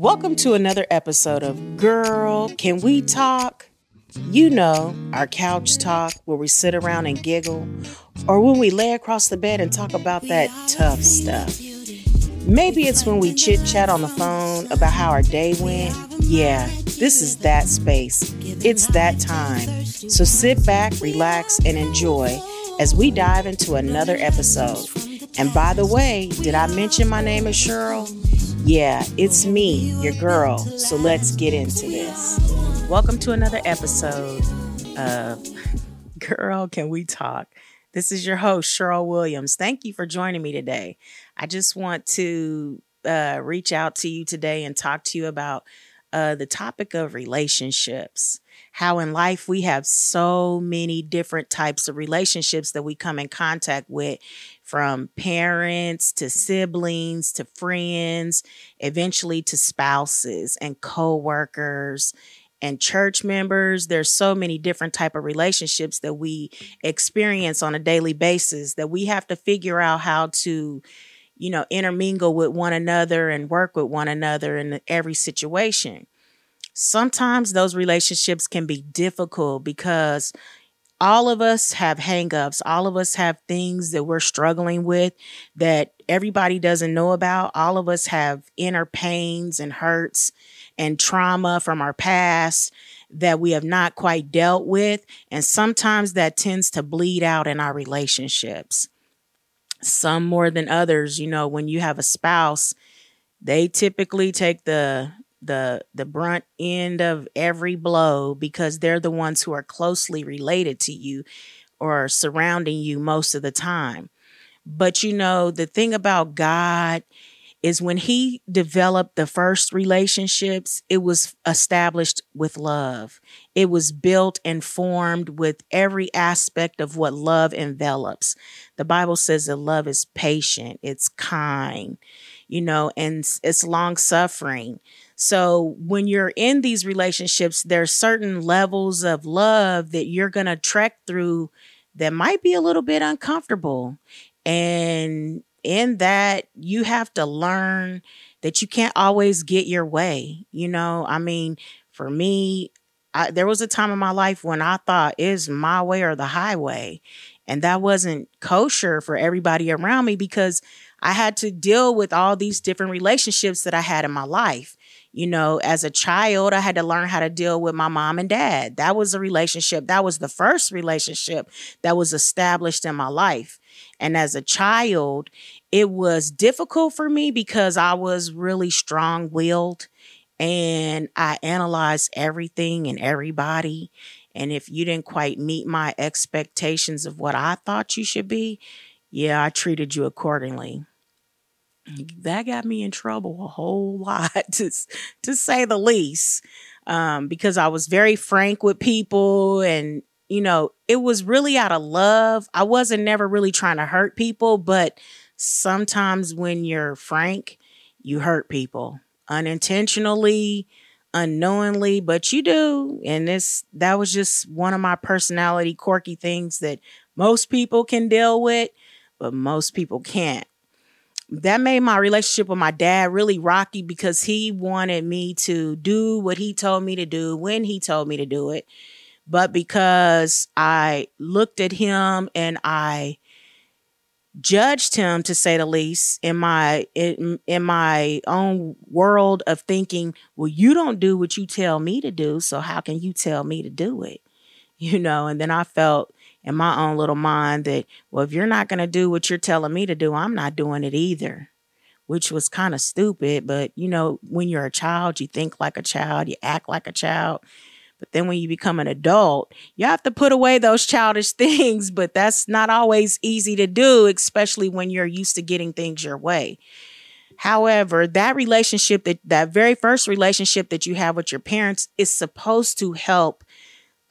Welcome to another episode of Girl, Can We Talk? You know, our couch talk where we sit around and giggle, or when we lay across the bed and talk about that tough stuff. Maybe it's when we chit chat on the phone about how our day went. Yeah, this is that space. It's that time. So sit back, relax, and enjoy as we dive into another episode. And by the way, did I mention my name is Cheryl? Yeah, it's me, your girl. So let's get into this. Welcome to another episode of Girl, Can We Talk? This is your host, Cheryl Williams. Thank you for joining me today. I just want to uh, reach out to you today and talk to you about uh, the topic of relationships. How in life we have so many different types of relationships that we come in contact with, from parents to siblings to friends, eventually to spouses and coworkers and church members. There's so many different type of relationships that we experience on a daily basis that we have to figure out how to you know intermingle with one another and work with one another in every situation sometimes those relationships can be difficult because all of us have hangups. All of us have things that we're struggling with that everybody doesn't know about. All of us have inner pains and hurts and trauma from our past that we have not quite dealt with. And sometimes that tends to bleed out in our relationships. Some more than others, you know, when you have a spouse, they typically take the the the brunt end of every blow because they're the ones who are closely related to you or surrounding you most of the time. But you know, the thing about God is when he developed the first relationships, it was established with love. It was built and formed with every aspect of what love envelops. The Bible says that love is patient, it's kind, you know, and it's long suffering. So when you're in these relationships, there's certain levels of love that you're going to trek through that might be a little bit uncomfortable. And in that, you have to learn that you can't always get your way. You know, I mean, for me, I, there was a time in my life when I thought is my way or the highway. And that wasn't kosher for everybody around me because I had to deal with all these different relationships that I had in my life. You know, as a child, I had to learn how to deal with my mom and dad. That was a relationship. That was the first relationship that was established in my life. And as a child, it was difficult for me because I was really strong willed and I analyzed everything and everybody. And if you didn't quite meet my expectations of what I thought you should be, yeah, I treated you accordingly. That got me in trouble a whole lot to to say the least um, because I was very frank with people and you know it was really out of love. I wasn't never really trying to hurt people but sometimes when you're frank you hurt people unintentionally unknowingly but you do and this that was just one of my personality quirky things that most people can deal with but most people can't that made my relationship with my dad really rocky because he wanted me to do what he told me to do when he told me to do it. But because I looked at him and I judged him to say the least in my in, in my own world of thinking, well you don't do what you tell me to do, so how can you tell me to do it? You know, and then I felt in my own little mind that, well, if you're not going to do what you're telling me to do, I'm not doing it either, which was kind of stupid. But, you know, when you're a child, you think like a child, you act like a child. But then when you become an adult, you have to put away those childish things. But that's not always easy to do, especially when you're used to getting things your way. However, that relationship that that very first relationship that you have with your parents is supposed to help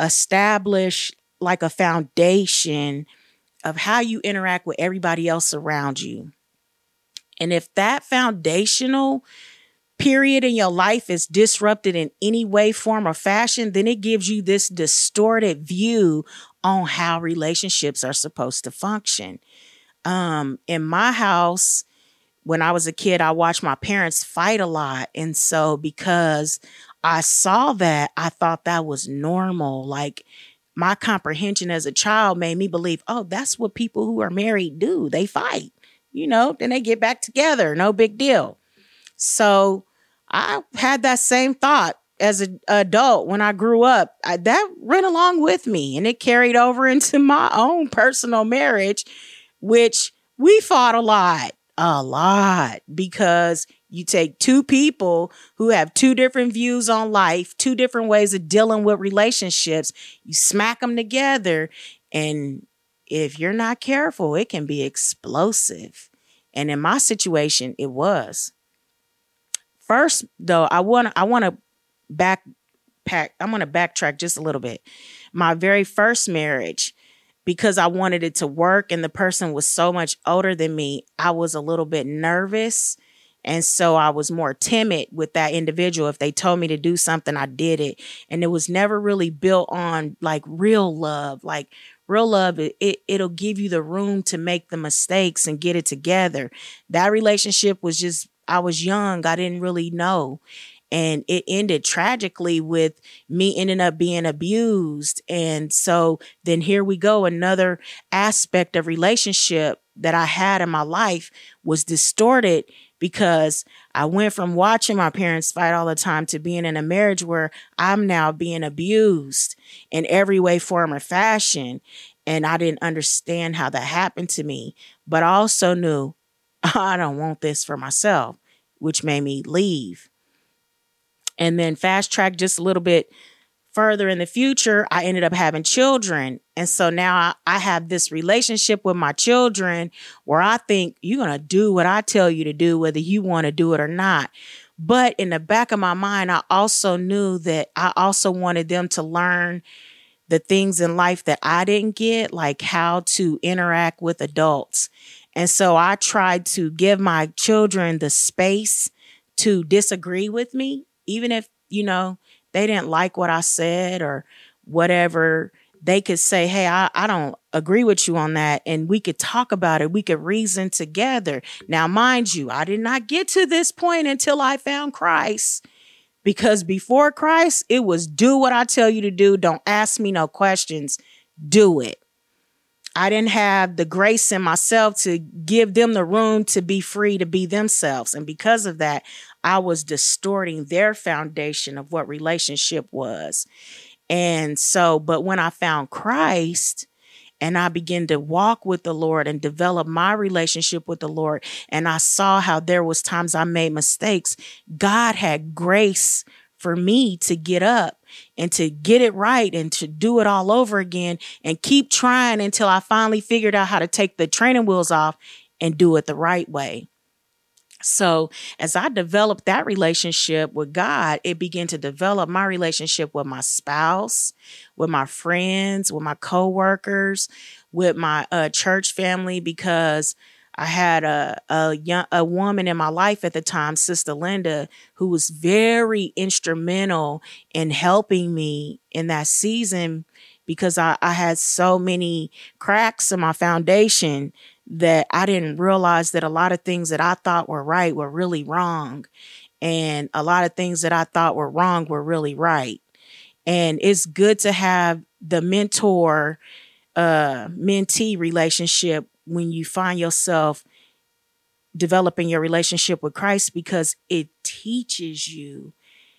establish like a foundation of how you interact with everybody else around you. And if that foundational period in your life is disrupted in any way, form, or fashion, then it gives you this distorted view on how relationships are supposed to function. Um, in my house, when I was a kid, I watched my parents fight a lot. And so because I saw that, I thought that was normal. Like my comprehension as a child made me believe, oh, that's what people who are married do. They fight, you know, then they get back together. No big deal. So I had that same thought as an adult when I grew up. I, that ran along with me and it carried over into my own personal marriage, which we fought a lot a lot because you take two people who have two different views on life, two different ways of dealing with relationships, you smack them together, and if you're not careful, it can be explosive. And in my situation, it was. First, though, I want I want to backpack. I'm going to backtrack just a little bit. My very first marriage, because I wanted it to work and the person was so much older than me, I was a little bit nervous. And so I was more timid with that individual. If they told me to do something, I did it. And it was never really built on like real love. Like real love, it, it, it'll give you the room to make the mistakes and get it together. That relationship was just, I was young. I didn't really know. And it ended tragically with me ending up being abused. And so then here we go. Another aspect of relationship that i had in my life was distorted because i went from watching my parents fight all the time to being in a marriage where i'm now being abused in every way form or fashion. And i didn't understand how that happened to me but i also knew i don't want this for myself which made me leave and then fast track just a little bit further in the future, I ended up having children. And so now I, I have this relationship with my children where I think you're going to do what I tell you to do, whether you want to do it or not. But in the back of my mind, I also knew that I also wanted them to learn the things in life that I didn't get, like how to interact with adults. And so I tried to give my children the space to disagree with me even if, you know, they didn't like what I said or whatever, they could say, Hey, I, I don't agree with you on that. And we could talk about it. We could reason together. Now, mind you, I did not get to this point until I found Christ. Because before Christ, it was do what I tell you to do. Don't ask me no questions. Do it. I didn't have the grace in myself to give them the room to be free to be themselves. And because of that, I was distorting their foundation of what relationship was. And so, but when I found Christ, and I began to walk with the Lord and develop my relationship with the Lord and I saw how there was times I made mistakes God had grace for me to get up and to get it right and to do it all over again and keep trying until I finally figured out how to take the training wheels off and do it the right way. So, as I developed that relationship with God, it began to develop my relationship with my spouse, with my friends, with my coworkers, with my uh, church family because I had a a young a woman in my life at the time, Sister Linda, who was very instrumental in helping me in that season because I, I had so many cracks in my foundation that I didn't realize that a lot of things that I thought were right were really wrong. And a lot of things that I thought were wrong were really right. And it's good to have the mentor uh mentee relationship when you find yourself developing your relationship with Christ because it teaches you.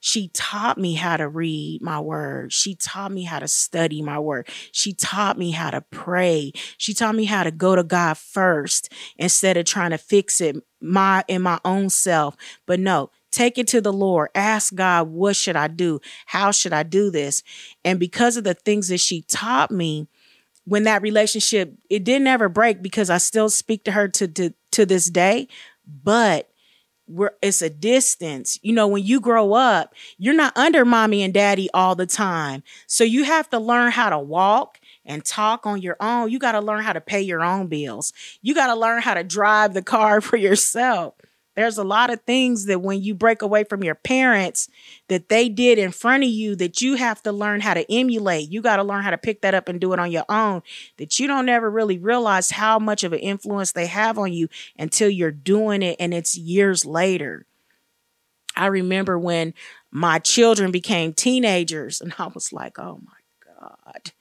She taught me how to read my word. She taught me how to study my word. She taught me how to pray. She taught me how to go to God first instead of trying to fix it my in my own self. But no, take it to the Lord. Ask God, what should I do? How should I do this? And because of the things that she taught me, when that relationship it didn't ever break because I still speak to her to to, to this day, but we're it's a distance. You know, when you grow up, you're not under mommy and daddy all the time. So you have to learn how to walk and talk on your own. You got to learn how to pay your own bills. You got to learn how to drive the car for yourself. There's a lot of things that when you break away from your parents that they did in front of you that you have to learn how to emulate. You got to learn how to pick that up and do it on your own. That you don't ever really realize how much of an influence they have on you until you're doing it and it's years later. I remember when my children became teenagers and I was like, "Oh my god."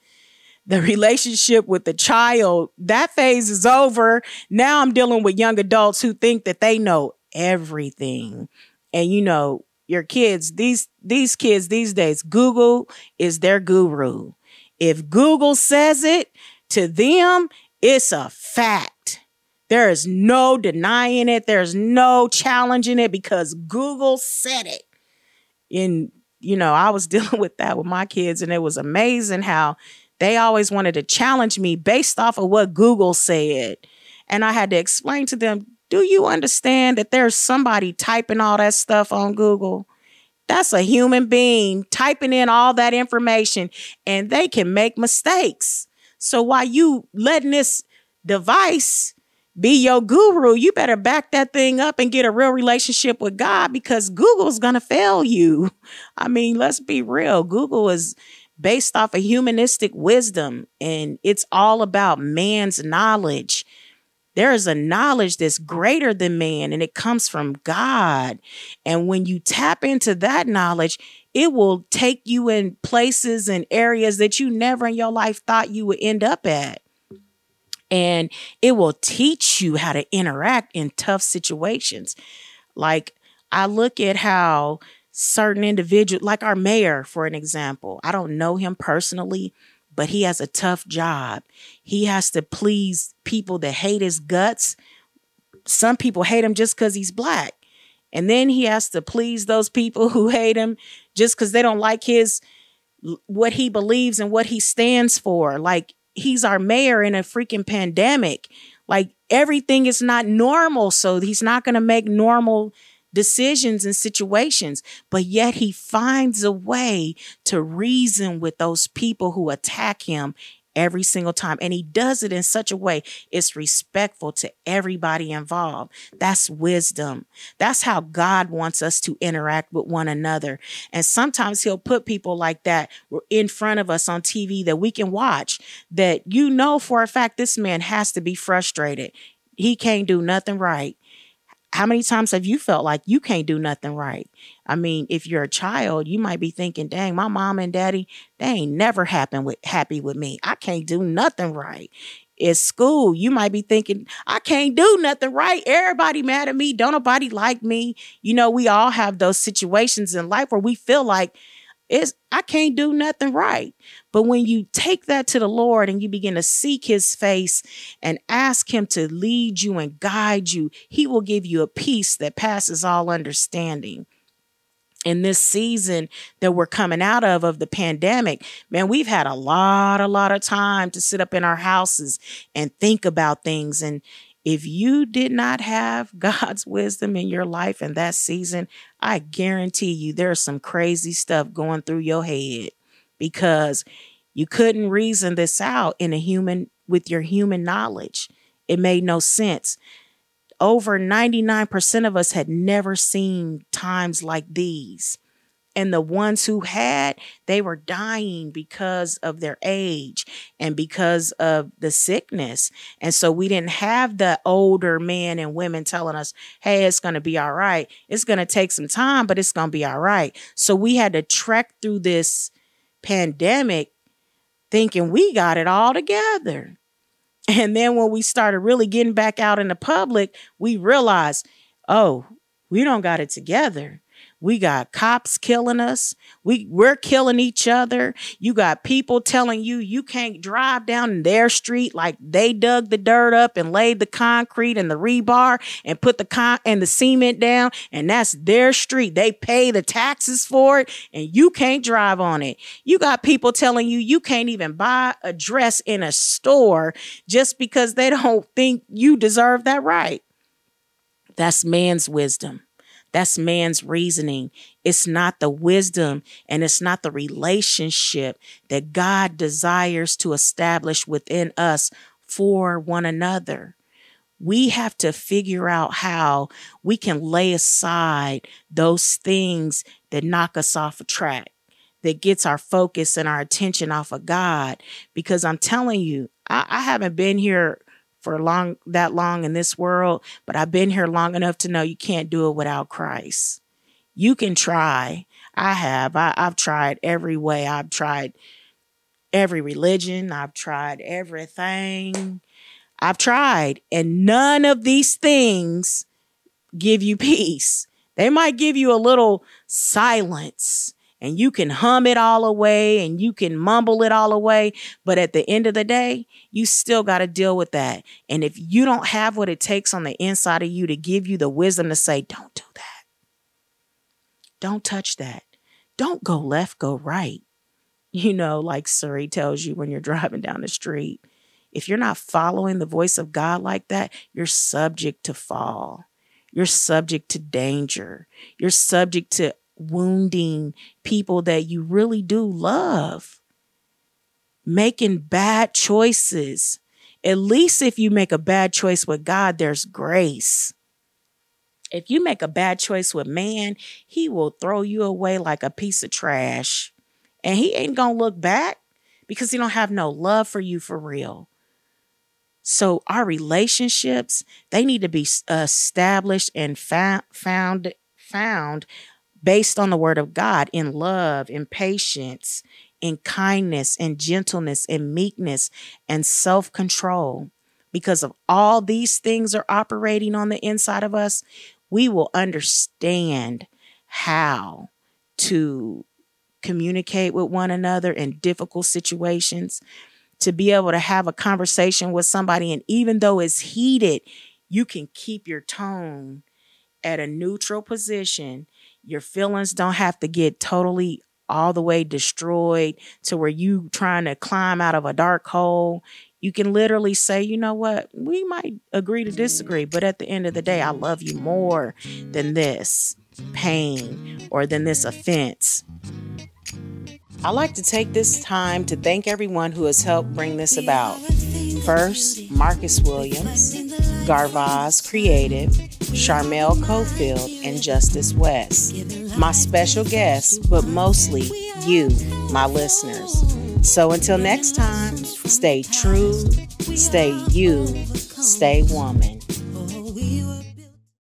the relationship with the child, that phase is over. Now I'm dealing with young adults who think that they know everything. And you know, your kids, these these kids these days, Google is their guru. If Google says it to them, it's a fact. There is no denying it. There's no challenging it because Google said it. And you know, I was dealing with that with my kids and it was amazing how they always wanted to challenge me based off of what Google said. And I had to explain to them, do you understand that there's somebody typing all that stuff on Google? That's a human being typing in all that information and they can make mistakes. So while you letting this device be your guru, you better back that thing up and get a real relationship with God because Google's going to fail you. I mean, let's be real. Google is based off of humanistic wisdom and it's all about man's knowledge. There is a knowledge that's greater than man and it comes from God. And when you tap into that knowledge, it will take you in places and areas that you never in your life thought you would end up at. And it will teach you how to interact in tough situations. Like, I look at how certain individual, like our mayor, for an example. I don't know him personally, but he has a tough job. He has to please people that hate his guts. Some people hate him just because he's black. And then he has to please those people who hate him just because they don't like his what he believes and what he stands for. Like he's our mayor in a freaking pandemic. Like everything is not normal. So he's not going to make normal decisions and situations, but yet he finds a way to reason with those people who attack him every single time. And he does it in such a way it's respectful to everybody involved. That's wisdom. That's how God wants us to interact with one another. And sometimes he'll put people like that in front of us on TV that we can watch that you know for a fact this man has to be frustrated. He can't do nothing right how many times have you felt like you can't do nothing right? I mean, if you're a child, you might be thinking, dang, my mom and daddy, they ain't never happen with happy with me. I can't do nothing right. At school, you might be thinking, I can't do nothing right. Everybody mad at me. Don't nobody like me. You know, we all have those situations in life where we feel like it's I can't do nothing right. But when you take that to the Lord and you begin to seek his face and ask him to lead you and guide you, he will give you a peace that passes all understanding. In this season that we're coming out of of the pandemic, man, we've had a lot a lot of time to sit up in our houses and think about things and if you did not have God's wisdom in your life in that season, I guarantee you there's some crazy stuff going through your head because you couldn't reason this out in a human with your human knowledge. It made no sense. Over 99% of us had never seen times like these. And the ones who had, they were dying because of their age and because of the sickness. And so we didn't have the older men and women telling us, hey, it's going to be all right. It's going to take some time, but it's going to be all right. So we had to trek through this pandemic thinking we got it all together. And then when we started really getting back out in the public, we realized, oh, we don't got it together. We got cops killing us. We we're killing each other. You got people telling you you can't drive down their street like they dug the dirt up and laid the concrete and the rebar and put the con and the cement down and that's their street. They pay the taxes for it and you can't drive on it. You got people telling you you can't even buy a dress in a store just because they don't think you deserve that right. That's man's wisdom. That's man's reasoning. It's not the wisdom and it's not the relationship that God desires to establish within us for one another. we have to figure out how we can lay aside those things that knock us off a track, that gets our focus and our attention off of God. Because I'm telling you, I, I haven't been here for long that long in this world, but I've been here long enough to know you can't do it without Christ. You can try. I have. I, I've tried every way. I've tried every religion. I've tried everything. I've tried, and none of these things give you peace. They might give you a little silence and you can hum it all away and you can mumble it all away. But at the end of the day, you still got to deal with that. And if you don't have what it takes on the inside of you to give you the wisdom to say, don't do that, don't touch that, don't go left, go right. You know, like Siri tells you when you're driving down the street. If you're not following the voice of God like that, you're subject to fall. You're subject to danger. You're subject to wounding people that you really do love. Making bad choices. At least if you make a bad choice with God, there's grace. If you make a bad choice with man, he will throw you away like a piece of trash. And he ain't going to look back because he don't have no love for you for real. So our relationships, they need to be established and found found found based on the word of God in love, in patience, in kindness, in gentleness, in meekness, and self-control. Because of all these things are operating on the inside of us, we will understand how to communicate with one another in difficult situations to be able to have a conversation with somebody. And even though it's heated, you can keep your tone at a neutral position. Your feelings don't have to get totally all the way destroyed to where you trying to climb out of a dark hole. You can literally say, you know what, we might agree to disagree, but at the end of the day, I love you more than this pain or than this offense. I'd like to take this time to thank everyone who has helped bring this about. First, Marcus Williams, Garvaz Creative, Charmel Cofield, and Justice West. My special guests, but mostly you, my listeners. So until next time, stay true, stay you, stay woman.